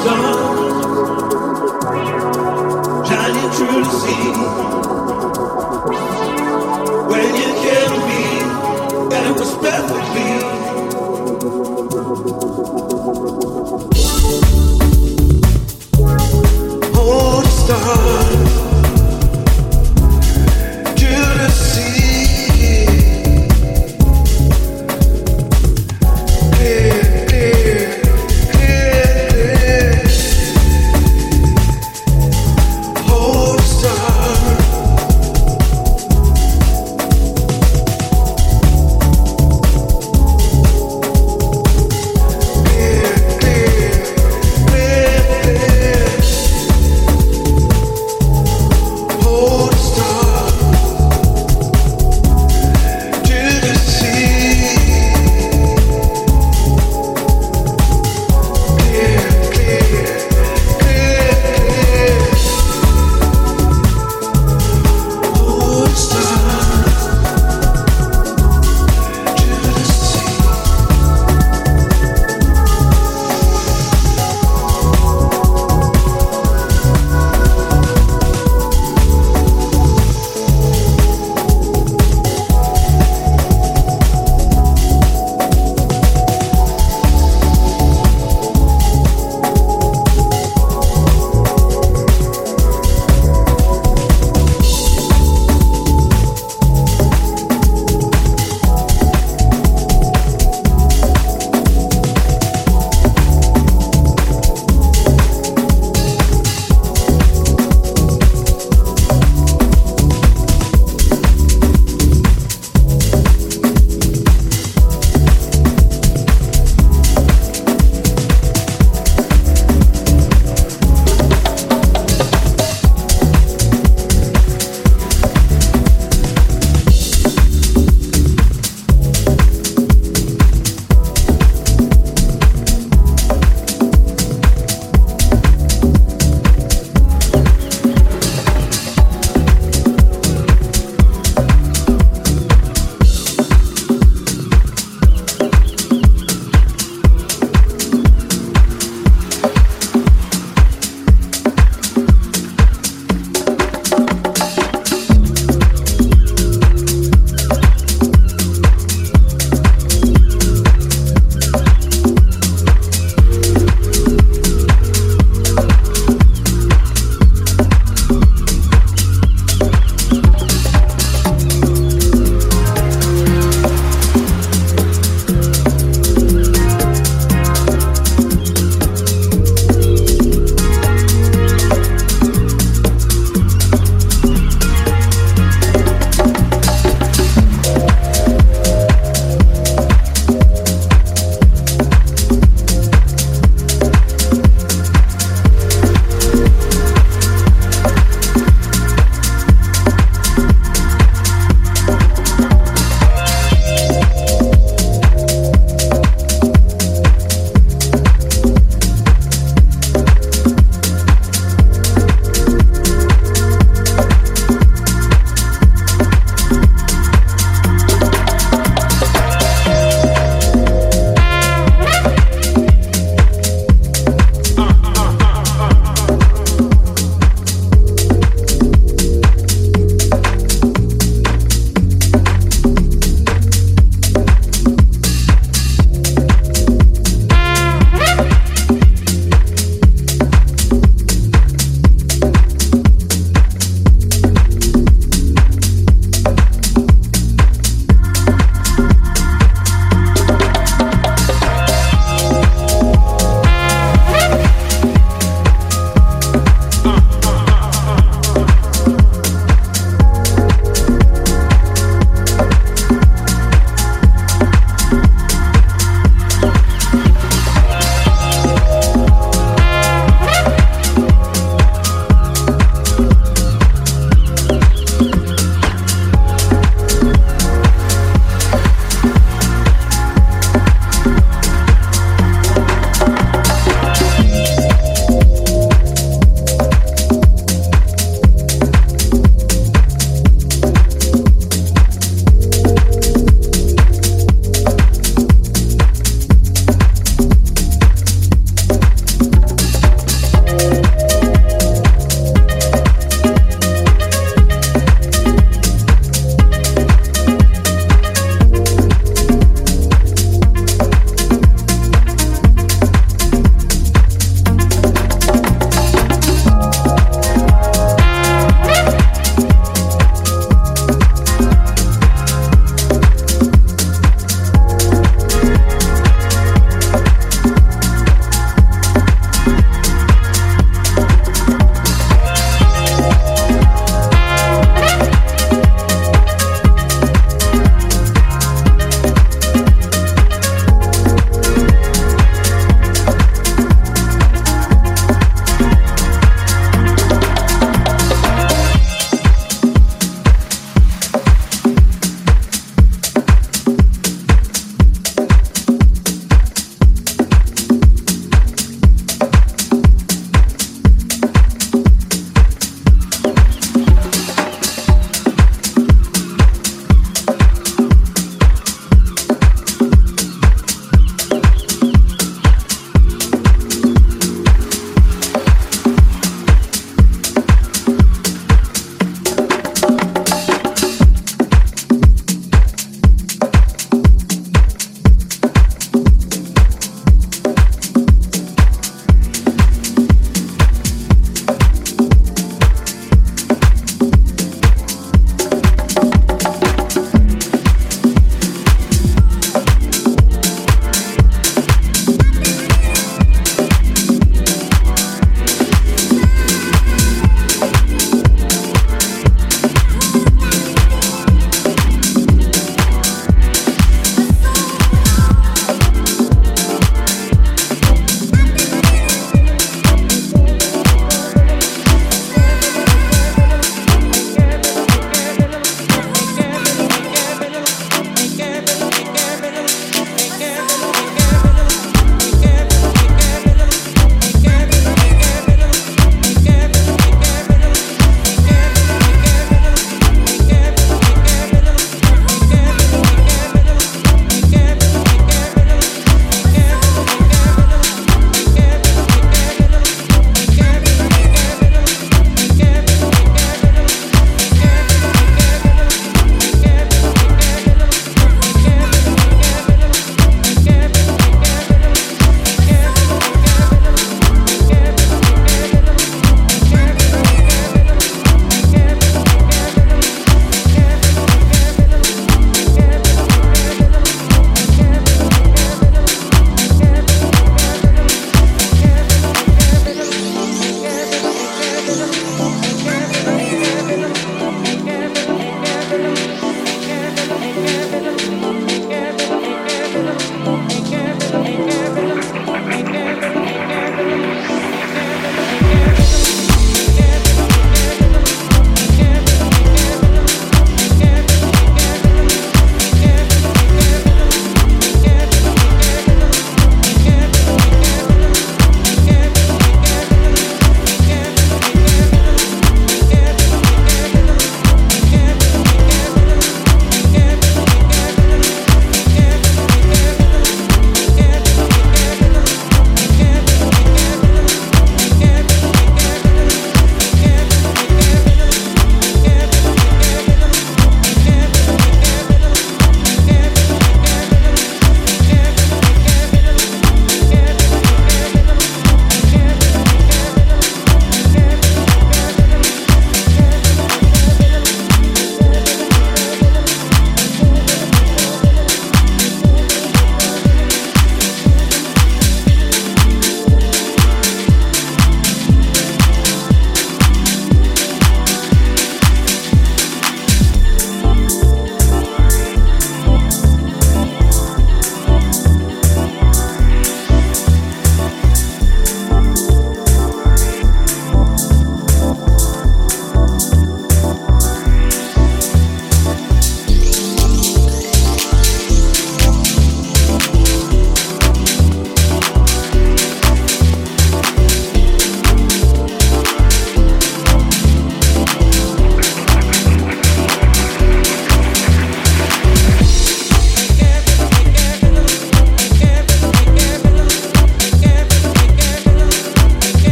stars.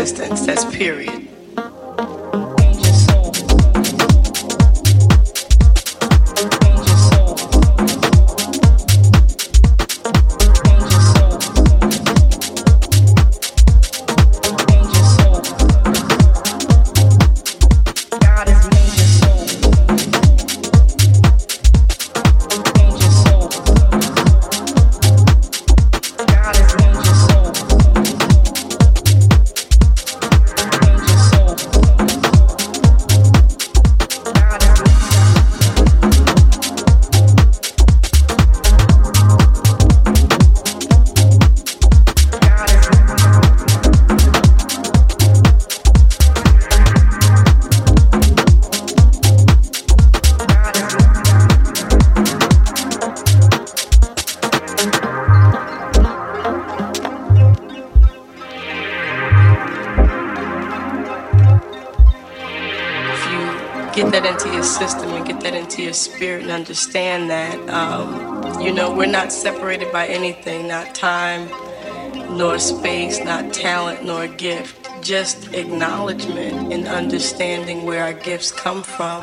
Understand we're not separated by anything, not time, nor space, not talent, nor gift. Just acknowledgement and understanding where our gifts come from.